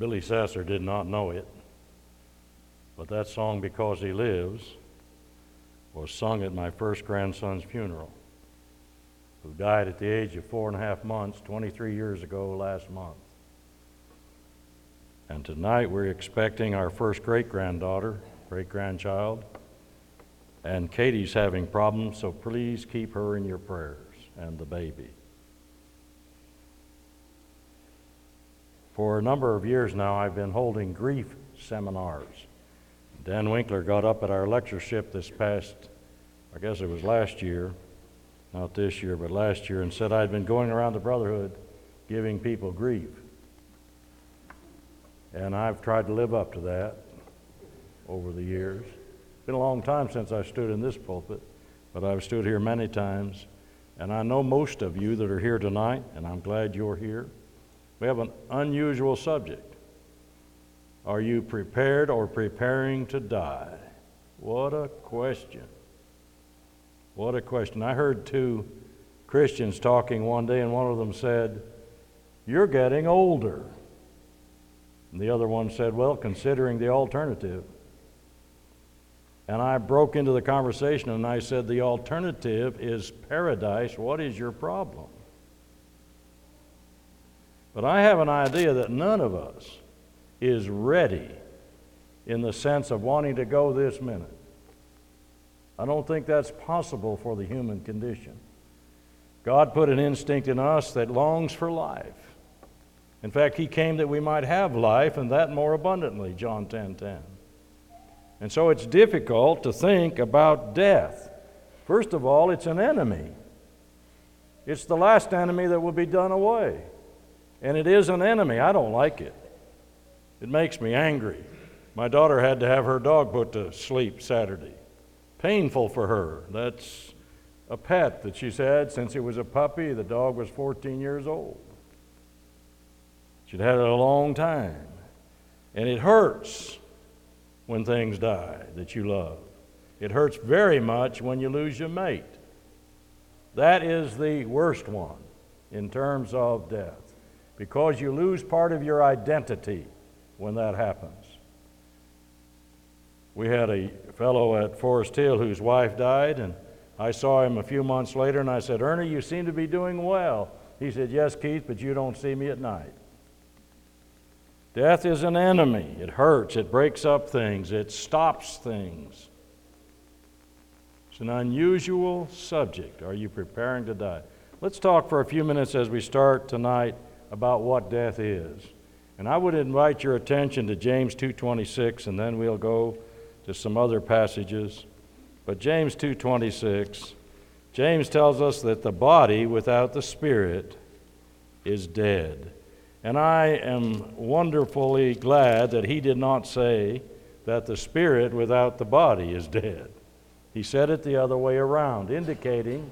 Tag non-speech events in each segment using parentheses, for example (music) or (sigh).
Billy Sasser did not know it, but that song, Because He Lives, was sung at my first grandson's funeral, who died at the age of four and a half months 23 years ago last month. And tonight we're expecting our first great granddaughter, great grandchild, and Katie's having problems, so please keep her in your prayers and the baby. For a number of years now, I've been holding grief seminars. Dan Winkler got up at our lectureship this past, I guess it was last year, not this year, but last year, and said I'd been going around the Brotherhood giving people grief. And I've tried to live up to that over the years. It's been a long time since I stood in this pulpit, but I've stood here many times. And I know most of you that are here tonight, and I'm glad you're here. We have an unusual subject. Are you prepared or preparing to die? What a question. What a question. I heard two Christians talking one day, and one of them said, You're getting older. And the other one said, Well, considering the alternative. And I broke into the conversation and I said, The alternative is paradise. What is your problem? But I have an idea that none of us is ready in the sense of wanting to go this minute. I don't think that's possible for the human condition. God put an instinct in us that longs for life. In fact, He came that we might have life and that more abundantly, John 10 10. And so it's difficult to think about death. First of all, it's an enemy. It's the last enemy that will be done away. And it is an enemy. I don't like it. It makes me angry. My daughter had to have her dog put to sleep Saturday. Painful for her. That's a pet that she's had since it was a puppy. The dog was 14 years old. She'd had it a long time. And it hurts when things die that you love. It hurts very much when you lose your mate. That is the worst one in terms of death because you lose part of your identity when that happens. We had a fellow at Forest Hill whose wife died, and I saw him a few months later, and I said, Ernie, you seem to be doing well. He said, Yes, Keith, but you don't see me at night. Death is an enemy. It hurts, it breaks up things, it stops things. It's an unusual subject. Are you preparing to die? Let's talk for a few minutes as we start tonight about what death is. And I would invite your attention to James 2:26 and then we'll go to some other passages. But James 2:26 James tells us that the body without the spirit is dead. And I am wonderfully glad that he did not say that the spirit without the body is dead. He said it the other way around, indicating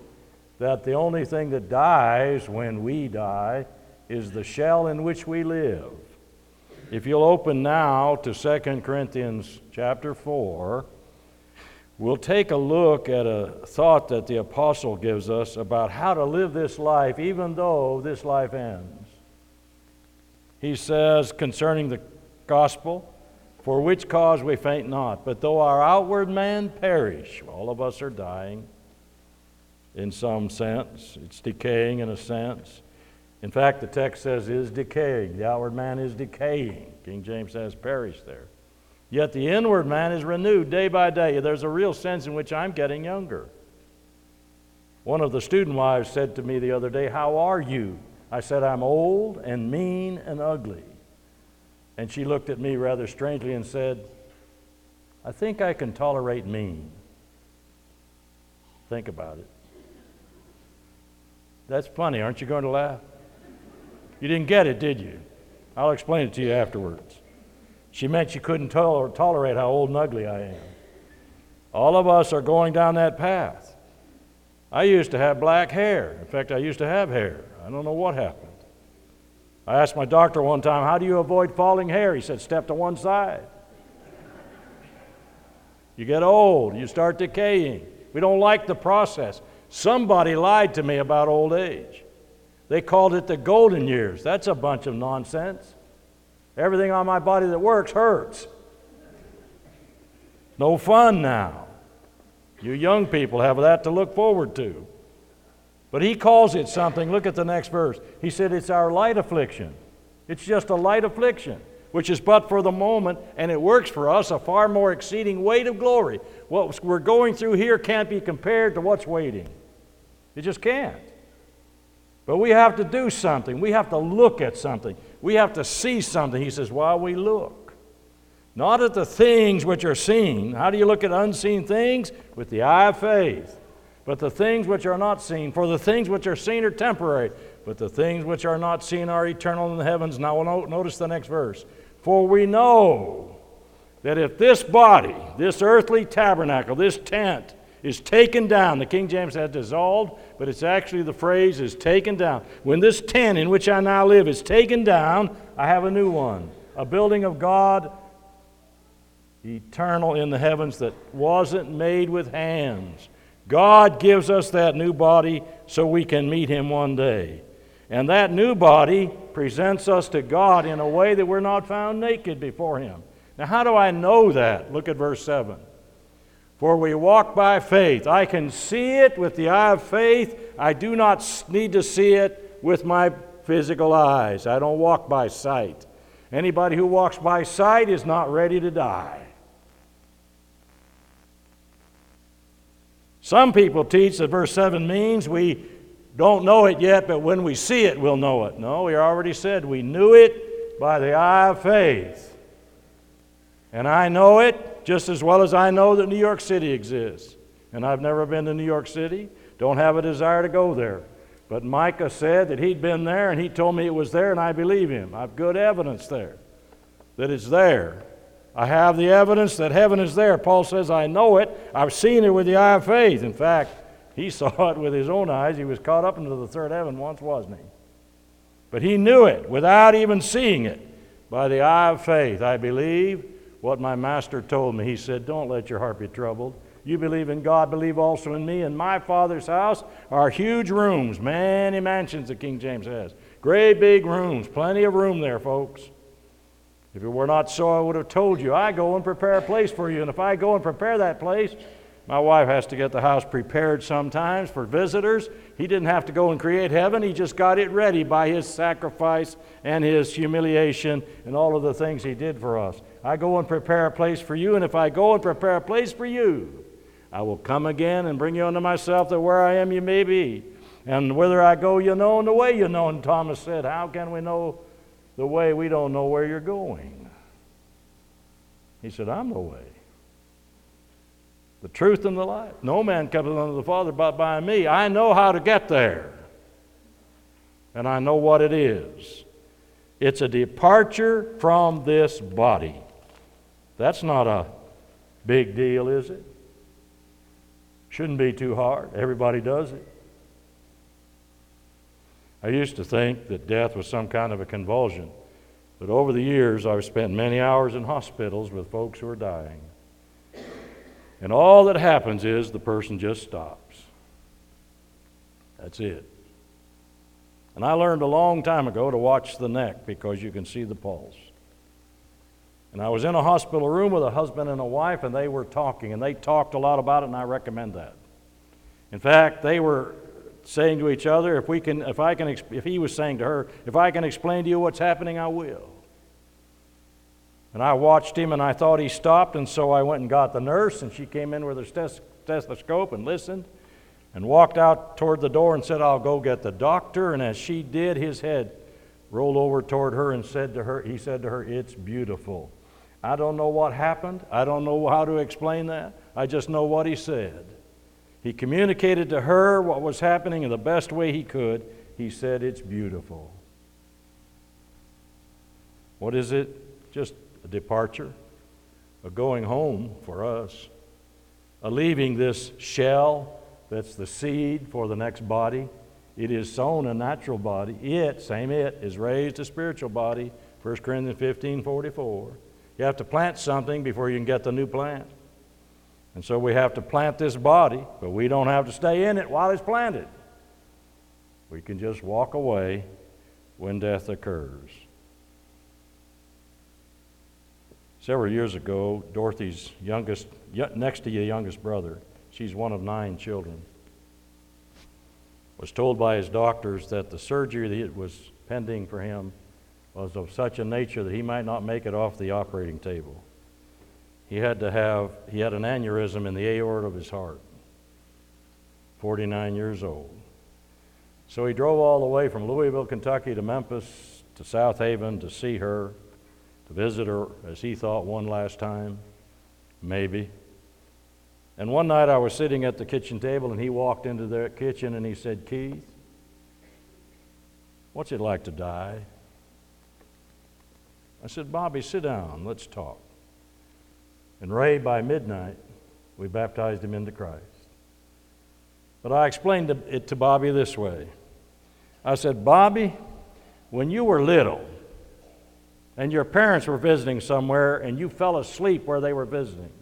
that the only thing that dies when we die is the shell in which we live. If you'll open now to 2 Corinthians chapter 4, we'll take a look at a thought that the apostle gives us about how to live this life even though this life ends. He says concerning the gospel, for which cause we faint not, but though our outward man perish, all of us are dying in some sense, it's decaying in a sense. In fact, the text says is decaying. The outward man is decaying. King James says perish there. Yet the inward man is renewed day by day. There's a real sense in which I'm getting younger. One of the student wives said to me the other day, How are you? I said, I'm old and mean and ugly. And she looked at me rather strangely and said, I think I can tolerate mean. Think about it. That's funny. Aren't you going to laugh? You didn't get it, did you? I'll explain it to you afterwards. She meant she couldn't toler- tolerate how old and ugly I am. All of us are going down that path. I used to have black hair. In fact, I used to have hair. I don't know what happened. I asked my doctor one time, How do you avoid falling hair? He said, Step to one side. You get old, you start decaying. We don't like the process. Somebody lied to me about old age. They called it the golden years. That's a bunch of nonsense. Everything on my body that works hurts. No fun now. You young people have that to look forward to. But he calls it something. Look at the next verse. He said, It's our light affliction. It's just a light affliction, which is but for the moment, and it works for us a far more exceeding weight of glory. What we're going through here can't be compared to what's waiting. It just can't. But we have to do something. We have to look at something. We have to see something. He says, while we look. Not at the things which are seen. How do you look at unseen things? With the eye of faith. But the things which are not seen, for the things which are seen are temporary, but the things which are not seen are eternal in the heavens. Now, notice the next verse. For we know that if this body, this earthly tabernacle, this tent, is taken down, the King James says dissolved, but it's actually the phrase is taken down. When this tent in which I now live is taken down, I have a new one, a building of God eternal in the heavens that wasn't made with hands. God gives us that new body so we can meet Him one day. And that new body presents us to God in a way that we're not found naked before Him. Now, how do I know that? Look at verse 7. For we walk by faith. I can see it with the eye of faith. I do not need to see it with my physical eyes. I don't walk by sight. Anybody who walks by sight is not ready to die. Some people teach that verse 7 means we don't know it yet, but when we see it, we'll know it. No, we already said we knew it by the eye of faith. And I know it just as well as I know that New York City exists. And I've never been to New York City, don't have a desire to go there. But Micah said that he'd been there and he told me it was there, and I believe him. I've good evidence there that it's there. I have the evidence that heaven is there. Paul says, I know it. I've seen it with the eye of faith. In fact, he (laughs) saw it with his own eyes. He was caught up into the third heaven once, wasn't he? But he knew it without even seeing it by the eye of faith. I believe what my master told me. He said, Don't let your heart be troubled. You believe in God, believe also in me. In my Father's house are huge rooms, many mansions, the King James has. Great big rooms, plenty of room there, folks. If it were not so, I would have told you. I go and prepare a place for you. And if I go and prepare that place, my wife has to get the house prepared sometimes for visitors. He didn't have to go and create heaven, he just got it ready by his sacrifice and his humiliation and all of the things he did for us. I go and prepare a place for you, and if I go and prepare a place for you, I will come again and bring you unto myself that where I am you may be. And whither I go, you know, and the way you know. And Thomas said, How can we know the way we don't know where you're going. He said, I'm the way, the truth, and the life. No man cometh unto the Father but by me. I know how to get there, and I know what it is. It's a departure from this body. That's not a big deal, is it? Shouldn't be too hard. Everybody does it. I used to think that death was some kind of a convulsion, but over the years I've spent many hours in hospitals with folks who are dying. And all that happens is the person just stops. That's it. And I learned a long time ago to watch the neck because you can see the pulse. And I was in a hospital room with a husband and a wife, and they were talking, and they talked a lot about it, and I recommend that. In fact, they were saying to each other, if, we can, if, I can, if he was saying to her, if I can explain to you what's happening, I will. And I watched him and I thought he stopped, and so I went and got the nurse, and she came in with her stethoscope and listened and walked out toward the door and said, I'll go get the doctor. And as she did, his head rolled over toward her and said to her, he said to her, It's beautiful. I don't know what happened. I don't know how to explain that. I just know what he said. He communicated to her what was happening in the best way he could. He said, It's beautiful. What is it? Just a departure, a going home for us, a leaving this shell that's the seed for the next body. It is sown a natural body. It, same it, is raised a spiritual body. 1 Corinthians 15 44. You have to plant something before you can get the new plant. And so we have to plant this body, but we don't have to stay in it while it's planted. We can just walk away when death occurs. Several years ago, Dorothy's youngest, next to the youngest brother, she's one of nine children, was told by his doctors that the surgery that was pending for him was of such a nature that he might not make it off the operating table. He had to have, he had an aneurysm in the aorta of his heart, 49 years old. So he drove all the way from Louisville, Kentucky to Memphis to Southaven to see her, to visit her, as he thought, one last time, maybe. And one night I was sitting at the kitchen table and he walked into the kitchen and he said, Keith, what's it like to die? I said, Bobby, sit down, let's talk. And Ray, by midnight, we baptized him into Christ. But I explained it to Bobby this way I said, Bobby, when you were little and your parents were visiting somewhere and you fell asleep where they were visiting,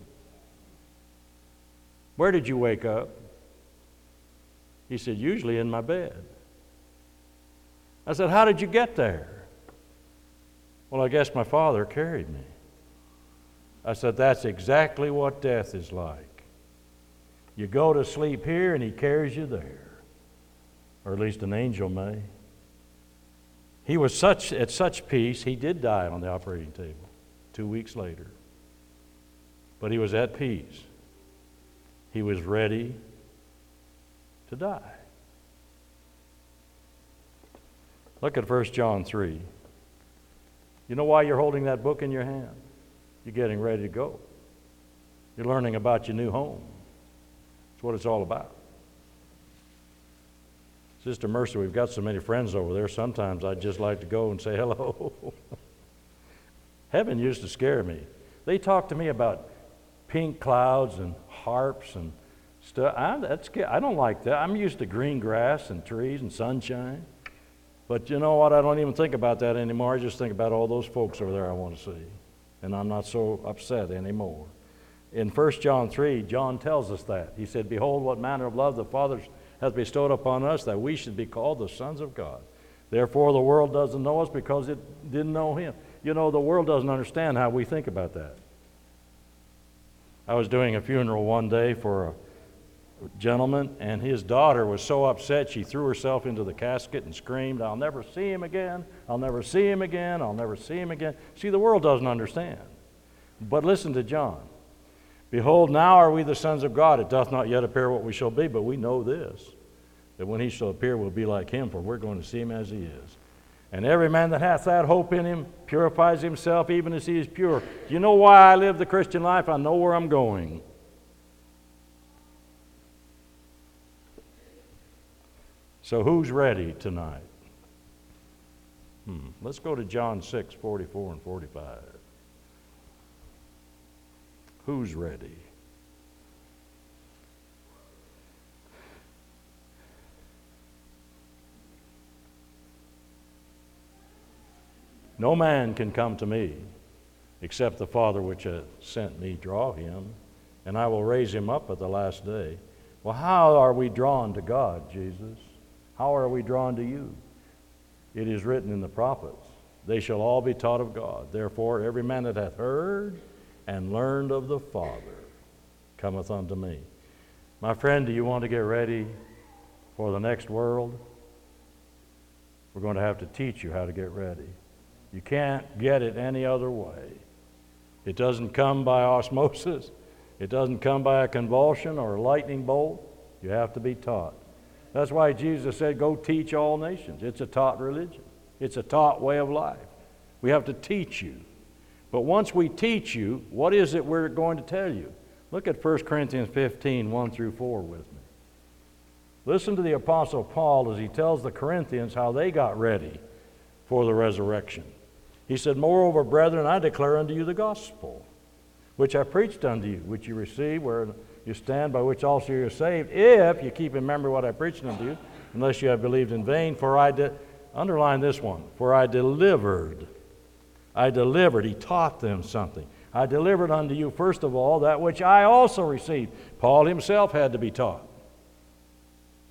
where did you wake up? He said, Usually in my bed. I said, How did you get there? Well, I guess my father carried me. I said, That's exactly what death is like. You go to sleep here and he carries you there, or at least an angel may. He was such, at such peace, he did die on the operating table two weeks later. But he was at peace. He was ready to die. Look at 1 John 3. You know why you're holding that book in your hand? You're getting ready to go. You're learning about your new home. That's what it's all about. Sister Mercy, we've got so many friends over there, sometimes I'd just like to go and say hello. (laughs) Heaven used to scare me. They talk to me about pink clouds and harps and stuff. I, that's, I don't like that. I'm used to green grass and trees and sunshine. But you know what? I don't even think about that anymore. I just think about all those folks over there I want to see and I'm not so upset anymore. In 1 John 3, John tells us that. He said, Behold, what manner of love the Father hath bestowed upon us, that we should be called the sons of God. Therefore, the world doesn't know us because it didn't know Him. You know, the world doesn't understand how we think about that. I was doing a funeral one day for a gentleman, and his daughter was so upset she threw herself into the casket and screamed, I'll never see him again, I'll never see him again, I'll never see him again. See, the world doesn't understand. But listen to John. Behold, now are we the sons of God. It doth not yet appear what we shall be, but we know this, that when he shall appear, we'll be like him, for we're going to see him as he is. And every man that hath that hope in him purifies himself even as he is pure. Do you know why I live the Christian life? I know where I'm going. So, who's ready tonight? Hmm. Let's go to John 6 44 and 45. Who's ready? No man can come to me except the Father which hath sent me draw him, and I will raise him up at the last day. Well, how are we drawn to God, Jesus? How are we drawn to you? It is written in the prophets, They shall all be taught of God. Therefore, every man that hath heard and learned of the Father cometh unto me. My friend, do you want to get ready for the next world? We're going to have to teach you how to get ready. You can't get it any other way. It doesn't come by (laughs) osmosis. It doesn't come by a convulsion or a lightning bolt. You have to be taught. That's why Jesus said, Go teach all nations. It's a taught religion, it's a taught way of life. We have to teach you. But once we teach you, what is it we're going to tell you? Look at 1 Corinthians 15 1 through 4 with me. Listen to the Apostle Paul as he tells the Corinthians how they got ready for the resurrection. He said, Moreover, brethren, I declare unto you the gospel, which I preached unto you, which you received, where you stand by which also you're saved, if you keep in memory what I preached unto you, unless you have believed in vain. For I did, underline this one, for I delivered. I delivered. He taught them something. I delivered unto you, first of all, that which I also received. Paul himself had to be taught.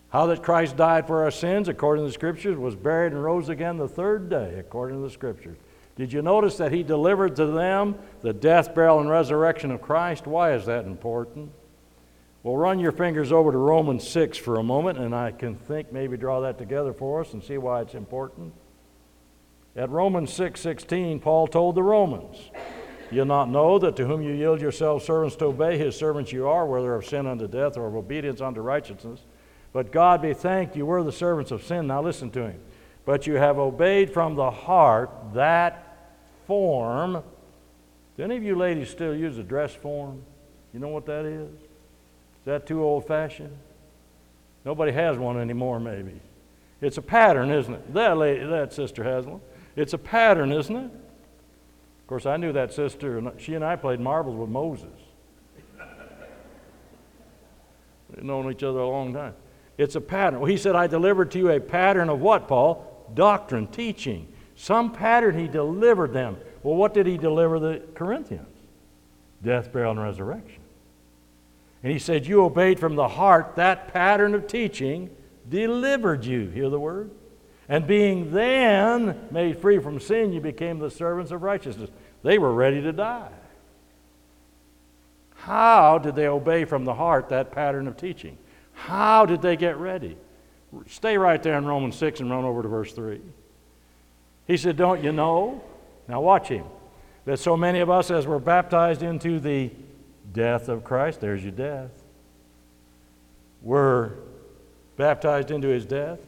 How that Christ died for our sins, according to the Scriptures, was buried and rose again the third day, according to the Scriptures. Did you notice that he delivered to them the death, burial, and resurrection of Christ? Why is that important? Well, run your fingers over to Romans 6 for a moment, and I can think maybe draw that together for us and see why it's important. At Romans 6 16, Paul told the Romans, You not know that to whom you yield yourselves servants to obey, his servants you are, whether of sin unto death or of obedience unto righteousness. But God be thanked, you were the servants of sin. Now listen to him. But you have obeyed from the heart that form. Do any of you ladies still use a dress form? You know what that is? Is that too old fashioned? Nobody has one anymore, maybe. It's a pattern, isn't it? That lady, that sister has one. It's a pattern, isn't it? Of course, I knew that sister, and she and I played marbles with Moses. We've known each other a long time. It's a pattern. Well, he said, I delivered to you a pattern of what, Paul? Doctrine, teaching. Some pattern he delivered them. Well, what did he deliver the Corinthians? Death, burial, and resurrection. And he said, You obeyed from the heart that pattern of teaching delivered you. Hear the word? And being then made free from sin, you became the servants of righteousness. They were ready to die. How did they obey from the heart that pattern of teaching? How did they get ready? Stay right there in Romans 6 and run over to verse 3. He said, Don't you know? Now watch him. That so many of us, as were baptized into the death of Christ, there's your death, We're baptized into his death.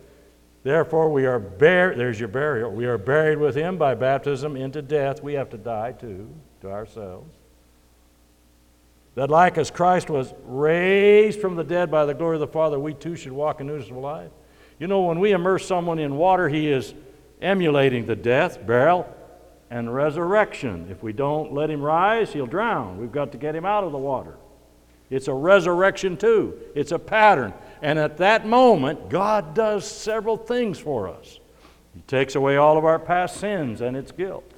Therefore, we are buried, there's your burial. We are buried with him by baptism into death. We have to die too, to ourselves. That like as Christ was raised from the dead by the glory of the Father, we too should walk in newness of life. You know, when we immerse someone in water, he is emulating the death, burial, and resurrection. If we don't let him rise, he'll drown. We've got to get him out of the water. It's a resurrection, too. It's a pattern. And at that moment, God does several things for us. He takes away all of our past sins and its guilt.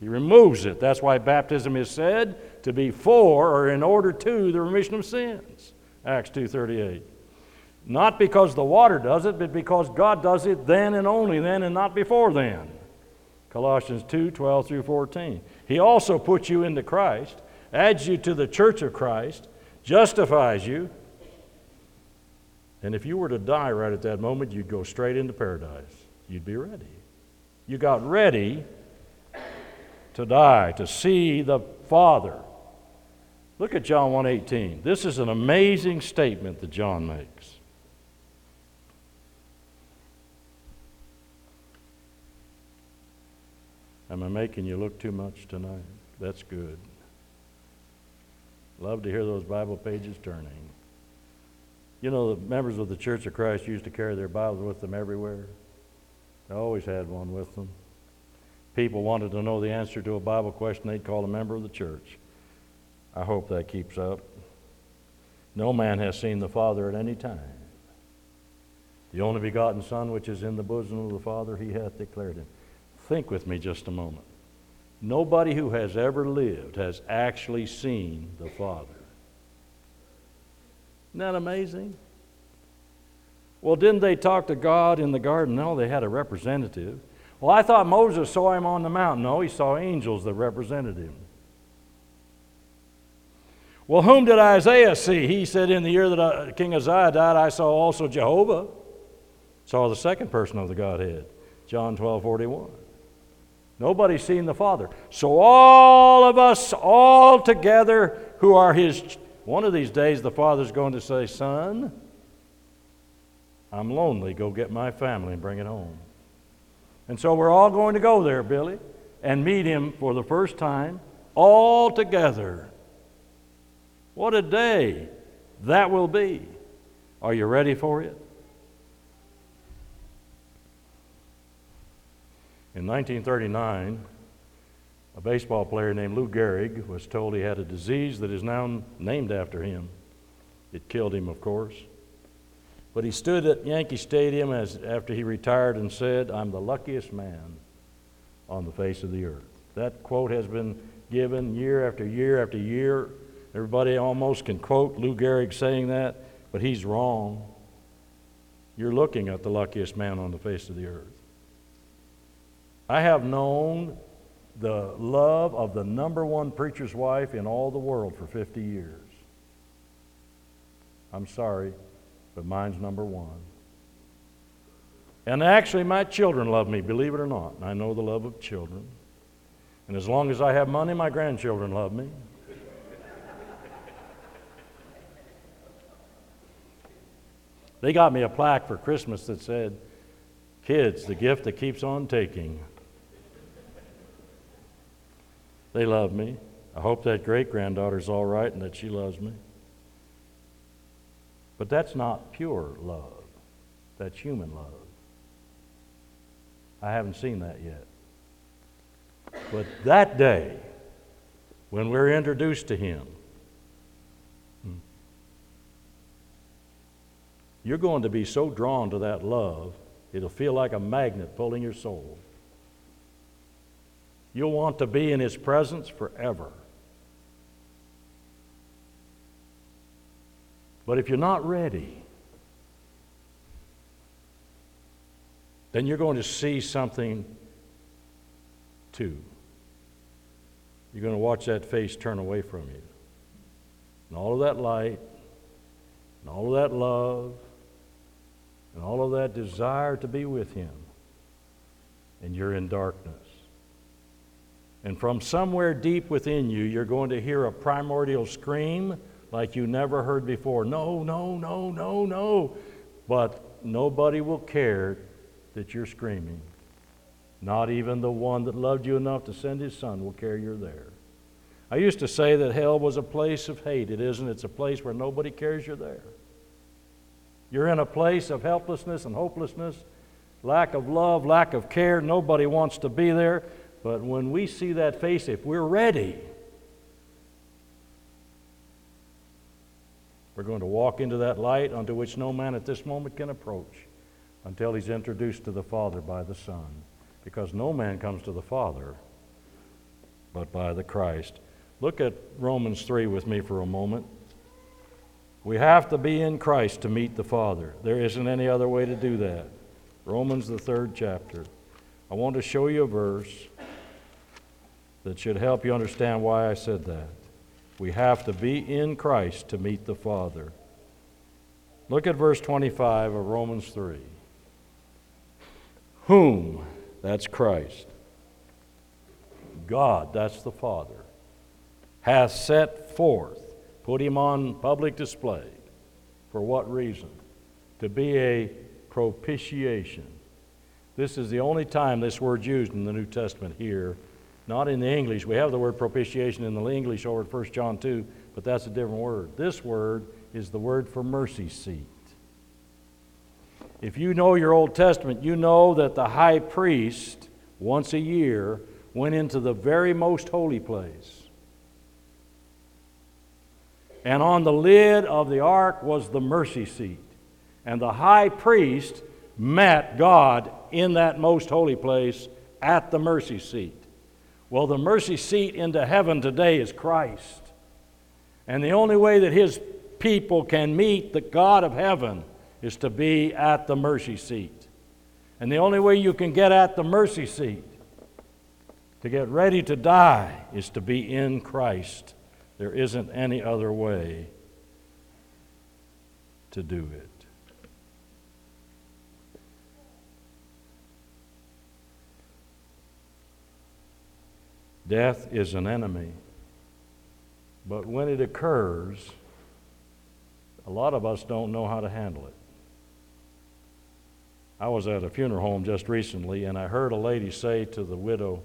He removes it. That's why baptism is said to be for or in order to the remission of sins. Acts 2:38. Not because the water does it, but because God does it then and only then and not before then. Colossians 2 12 through 14. He also puts you into Christ, adds you to the church of Christ, justifies you. And if you were to die right at that moment, you'd go straight into paradise. You'd be ready. You got ready to die, to see the Father. Look at John 1:18. This is an amazing statement that John makes. Am I making you look too much tonight? That's good. Love to hear those Bible pages turning. You know, the members of the Church of Christ used to carry their Bibles with them everywhere. They always had one with them. People wanted to know the answer to a Bible question, they'd call a member of the church. I hope that keeps up. No man has seen the Father at any time. The only begotten Son, which is in the bosom of the Father, he hath declared him. Think with me just a moment. Nobody who has ever lived has actually seen the Father. Isn't that amazing? Well, didn't they talk to God in the garden? No, they had a representative. Well, I thought Moses saw him on the mountain. No, he saw angels that represented him. Well, whom did Isaiah see? He said, In the year that uh, King Uzziah died, I saw also Jehovah. Saw the second person of the Godhead. John 12 41. Nobody's seen the Father. So all of us, all together, who are His, one of these days the Father's going to say, Son, I'm lonely. Go get my family and bring it home. And so we're all going to go there, Billy, and meet Him for the first time, all together. What a day that will be. Are you ready for it? In 1939, a baseball player named Lou Gehrig was told he had a disease that is now named after him. It killed him, of course. But he stood at Yankee Stadium as, after he retired and said, I'm the luckiest man on the face of the earth. That quote has been given year after year after year. Everybody almost can quote Lou Gehrig saying that, but he's wrong. You're looking at the luckiest man on the face of the earth. I have known the love of the number one preacher's wife in all the world for 50 years. I'm sorry, but mine's number one. And actually, my children love me, believe it or not. I know the love of children. And as long as I have money, my grandchildren love me. they got me a plaque for Christmas that said, Kids, the gift that keeps on taking. They love me. I hope that great granddaughter's all right and that she loves me. But that's not pure love, that's human love. I haven't seen that yet. But that day, when we're introduced to Him, hmm, you're going to be so drawn to that love, it'll feel like a magnet pulling your soul. You'll want to be in His presence forever. But if you're not ready, then you're going to see something too. You're going to watch that face turn away from you. And all of that light, and all of that love, and all of that desire to be with Him, and you're in darkness. And from somewhere deep within you, you're going to hear a primordial scream like you never heard before. No, no, no, no, no. But nobody will care that you're screaming. Not even the one that loved you enough to send his son will care you're there. I used to say that hell was a place of hate. It isn't, it's a place where nobody cares you're there. You're in a place of helplessness and hopelessness, lack of love, lack of care. Nobody wants to be there. But when we see that face, if we're ready, we're going to walk into that light unto which no man at this moment can approach until he's introduced to the Father by the Son. Because no man comes to the Father but by the Christ. Look at Romans 3 with me for a moment. We have to be in Christ to meet the Father. There isn't any other way to do that. Romans, the third chapter. I want to show you a verse that should help you understand why I said that. We have to be in Christ to meet the Father. Look at verse 25 of Romans 3. Whom, that's Christ, God, that's the Father, hath set forth, put him on public display. For what reason? To be a propitiation. This is the only time this word's used in the New Testament here not in the English. We have the word propitiation in the English over at 1 John 2, but that's a different word. This word is the word for mercy seat. If you know your Old Testament, you know that the high priest, once a year, went into the very most holy place. And on the lid of the ark was the mercy seat. And the high priest met God in that most holy place at the mercy seat. Well, the mercy seat into heaven today is Christ. And the only way that his people can meet the God of heaven is to be at the mercy seat. And the only way you can get at the mercy seat, to get ready to die, is to be in Christ. There isn't any other way to do it. Death is an enemy. But when it occurs, a lot of us don't know how to handle it. I was at a funeral home just recently, and I heard a lady say to the widow,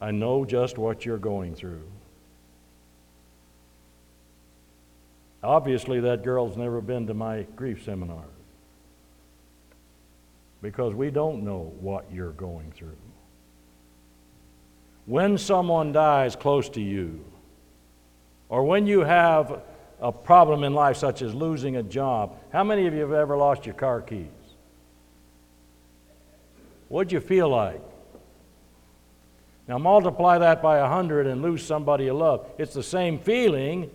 I know just what you're going through. Obviously, that girl's never been to my grief seminar because we don't know what you're going through. When someone dies close to you, or when you have a problem in life, such as losing a job, how many of you have ever lost your car keys? What'd you feel like? Now multiply that by a hundred and lose somebody you love. It's the same feeling,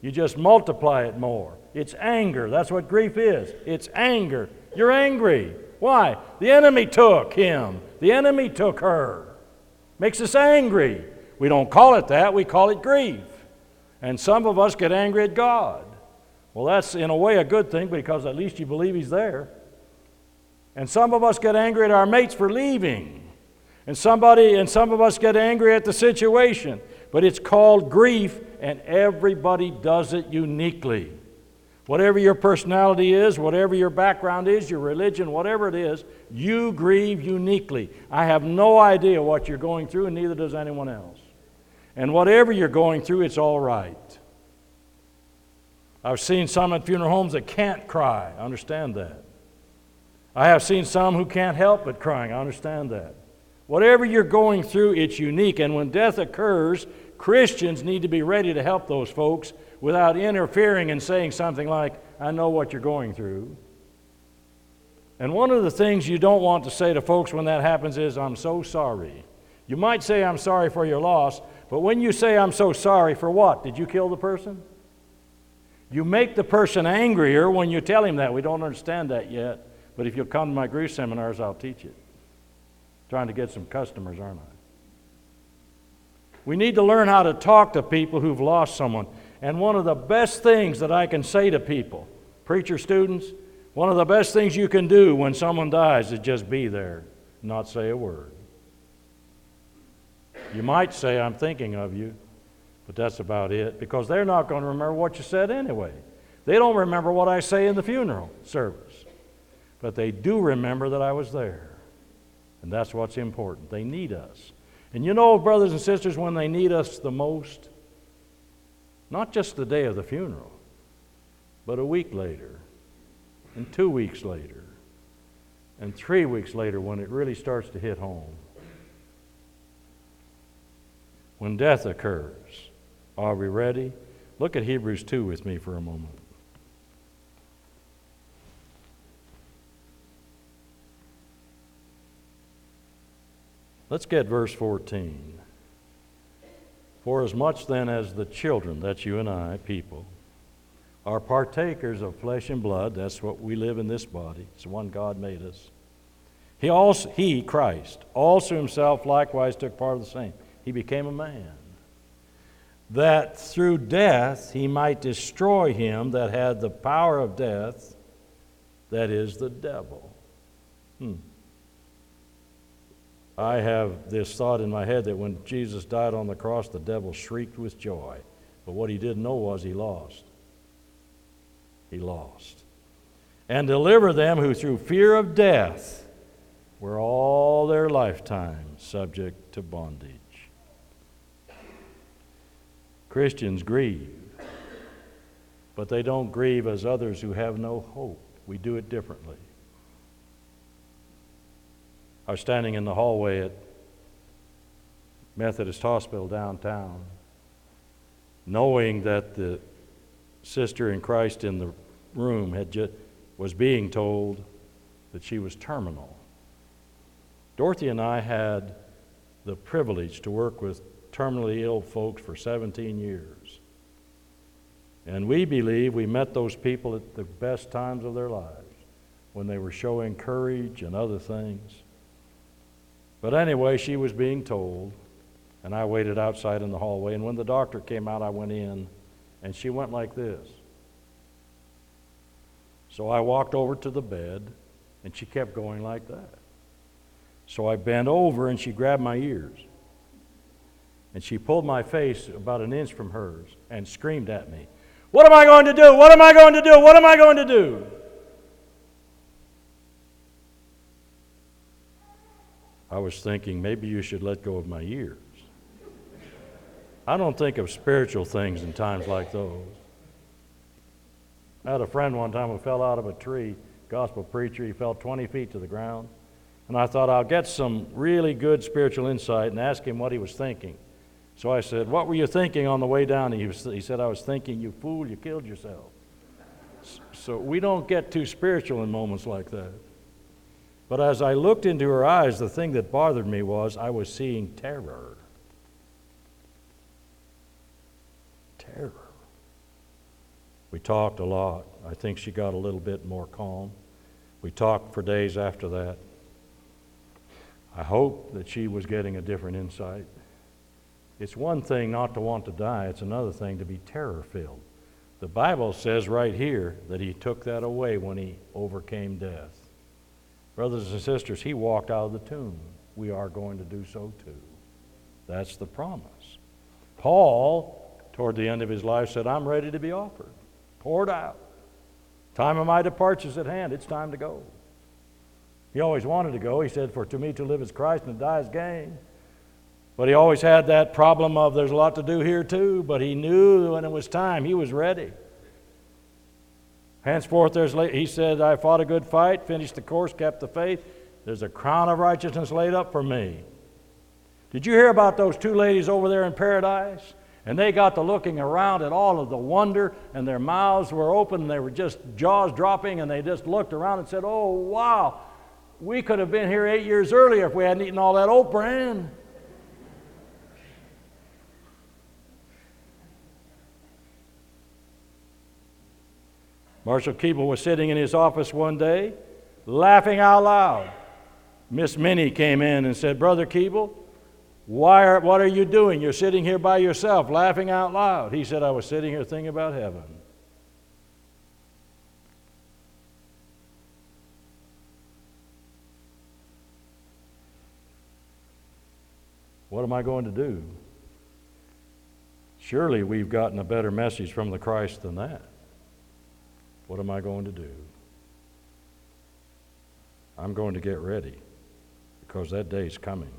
you just multiply it more. It's anger. That's what grief is. It's anger. You're angry. Why? The enemy took him, the enemy took her. Makes us angry. We don't call it that, we call it grief. And some of us get angry at God. Well, that's in a way a good thing because at least you believe He's there. And some of us get angry at our mates for leaving. And somebody and some of us get angry at the situation. But it's called grief, and everybody does it uniquely. Whatever your personality is, whatever your background is, your religion, whatever it is, you grieve uniquely. I have no idea what you're going through, and neither does anyone else. And whatever you're going through, it's all right. I've seen some at funeral homes that can't cry. I understand that. I have seen some who can't help but crying. I understand that. Whatever you're going through, it's unique. And when death occurs, Christians need to be ready to help those folks without interfering and saying something like, I know what you're going through. And one of the things you don't want to say to folks when that happens is, I'm so sorry. You might say, I'm sorry for your loss, but when you say, I'm so sorry, for what? Did you kill the person? You make the person angrier when you tell him that. We don't understand that yet, but if you'll come to my grief seminars, I'll teach it. Trying to get some customers, aren't I? We need to learn how to talk to people who've lost someone. And one of the best things that I can say to people, preacher students, one of the best things you can do when someone dies is just be there, not say a word. You might say, I'm thinking of you, but that's about it because they're not going to remember what you said anyway. They don't remember what I say in the funeral service, but they do remember that I was there. And that's what's important. They need us. And you know, brothers and sisters, when they need us the most, not just the day of the funeral, but a week later, and two weeks later, and three weeks later when it really starts to hit home. When death occurs, are we ready? Look at Hebrews 2 with me for a moment. Let's get verse 14. For as much then as the children, that's you and I, people, are partakers of flesh and blood, that's what we live in this body, it's the one God made us. He also, he, Christ, also himself likewise took part of the same. He became a man. That through death he might destroy him that had the power of death, that is the devil. Hmm. I have this thought in my head that when Jesus died on the cross, the devil shrieked with joy. But what he didn't know was he lost. He lost. And deliver them who through fear of death were all their lifetime subject to bondage. Christians grieve, but they don't grieve as others who have no hope. We do it differently. I was standing in the hallway at Methodist Hospital downtown, knowing that the sister in Christ in the room had just, was being told that she was terminal. Dorothy and I had the privilege to work with terminally ill folks for 17 years. And we believe we met those people at the best times of their lives when they were showing courage and other things. But anyway, she was being told, and I waited outside in the hallway. And when the doctor came out, I went in, and she went like this. So I walked over to the bed, and she kept going like that. So I bent over, and she grabbed my ears. And she pulled my face about an inch from hers and screamed at me, What am I going to do? What am I going to do? What am I going to do? Was thinking maybe you should let go of my ears. I don't think of spiritual things in times like those. I had a friend one time who fell out of a tree, gospel preacher. He fell 20 feet to the ground. And I thought, I'll get some really good spiritual insight and ask him what he was thinking. So I said, What were you thinking on the way down? He, was, he said, I was thinking, You fool, you killed yourself. So we don't get too spiritual in moments like that. But as I looked into her eyes, the thing that bothered me was I was seeing terror. Terror. We talked a lot. I think she got a little bit more calm. We talked for days after that. I hope that she was getting a different insight. It's one thing not to want to die, it's another thing to be terror filled. The Bible says right here that he took that away when he overcame death. Brothers and sisters, he walked out of the tomb. We are going to do so too. That's the promise. Paul, toward the end of his life, said, I'm ready to be offered, poured out. Time of my departure is at hand. It's time to go. He always wanted to go. He said, For to me to live is Christ and to die is gain. But he always had that problem of there's a lot to do here too, but he knew when it was time, he was ready. Henceforth, there's, he said, I fought a good fight, finished the course, kept the faith. There's a crown of righteousness laid up for me. Did you hear about those two ladies over there in paradise? And they got to looking around at all of the wonder, and their mouths were open, and they were just jaws dropping, and they just looked around and said, Oh, wow, we could have been here eight years earlier if we hadn't eaten all that oat bran. Marshall Keeble was sitting in his office one day, laughing out loud. Miss Minnie came in and said, Brother Keeble, why are, what are you doing? You're sitting here by yourself, laughing out loud. He said, I was sitting here thinking about heaven. What am I going to do? Surely we've gotten a better message from the Christ than that. What am I going to do? I'm going to get ready because that day is coming,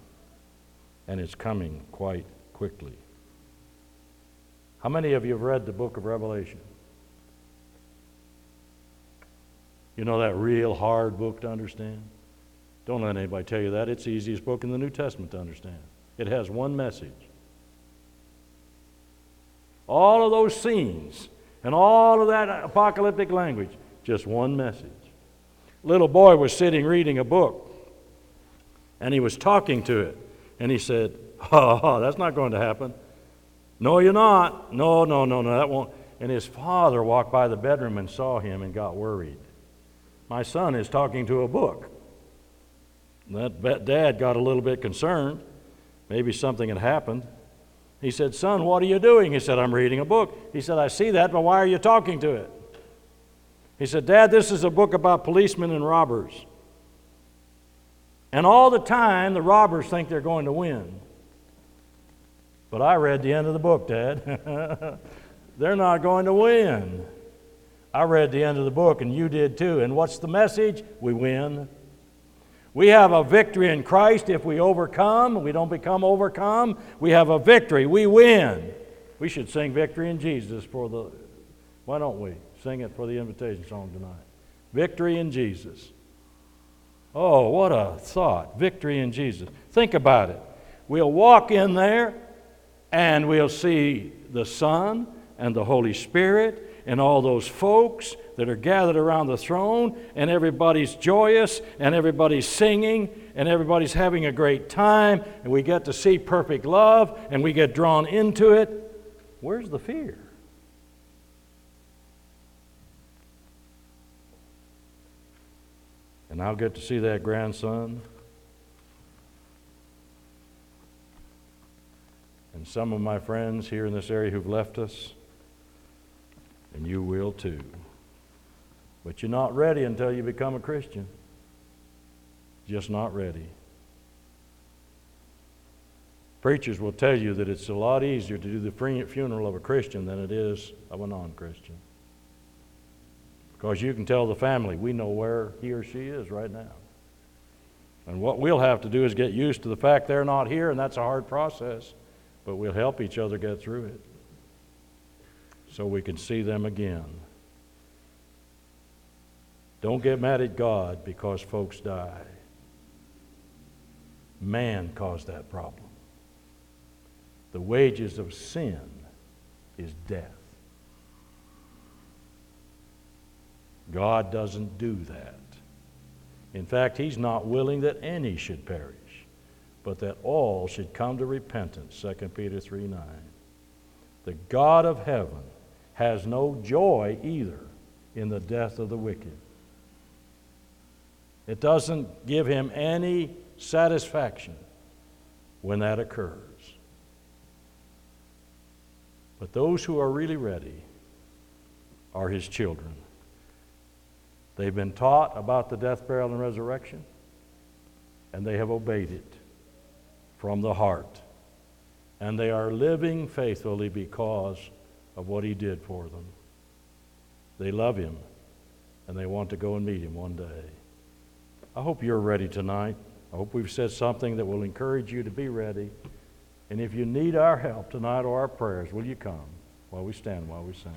and it's coming quite quickly. How many of you have read the book of Revelation? You know that real hard book to understand? Don't let anybody tell you that. It's the easiest book in the New Testament to understand. It has one message. All of those scenes and all of that apocalyptic language, just one message. Little boy was sitting reading a book, and he was talking to it, and he said, Oh, that's not going to happen. No, you're not. No, no, no, no, that won't. And his father walked by the bedroom and saw him and got worried. My son is talking to a book. That dad got a little bit concerned. Maybe something had happened. He said, Son, what are you doing? He said, I'm reading a book. He said, I see that, but why are you talking to it? He said, Dad, this is a book about policemen and robbers. And all the time, the robbers think they're going to win. But I read the end of the book, Dad. (laughs) they're not going to win. I read the end of the book, and you did too. And what's the message? We win. We have a victory in Christ if we overcome. We don't become overcome. We have a victory. We win. We should sing victory in Jesus for the. Why don't we sing it for the invitation song tonight? Victory in Jesus. Oh, what a thought. Victory in Jesus. Think about it. We'll walk in there and we'll see the Son and the Holy Spirit and all those folks that are gathered around the throne, and everybody's joyous, and everybody's singing, and everybody's having a great time, and we get to see perfect love, and we get drawn into it. Where's the fear? And I'll get to see that grandson. And some of my friends here in this area who've left us and you will too. But you're not ready until you become a Christian. Just not ready. Preachers will tell you that it's a lot easier to do the funeral of a Christian than it is of a non Christian. Because you can tell the family, we know where he or she is right now. And what we'll have to do is get used to the fact they're not here, and that's a hard process, but we'll help each other get through it so we can see them again. Don't get mad at God because folks die. Man caused that problem. The wages of sin is death. God doesn't do that. In fact, He's not willing that any should perish, but that all should come to repentance. 2 Peter 3 9. The God of heaven has no joy either in the death of the wicked. It doesn't give him any satisfaction when that occurs. But those who are really ready are his children. They've been taught about the death, burial, and resurrection, and they have obeyed it from the heart. And they are living faithfully because of what he did for them. They love him, and they want to go and meet him one day. I hope you're ready tonight. I hope we've said something that will encourage you to be ready. And if you need our help tonight or our prayers, will you come while we stand, while we sing?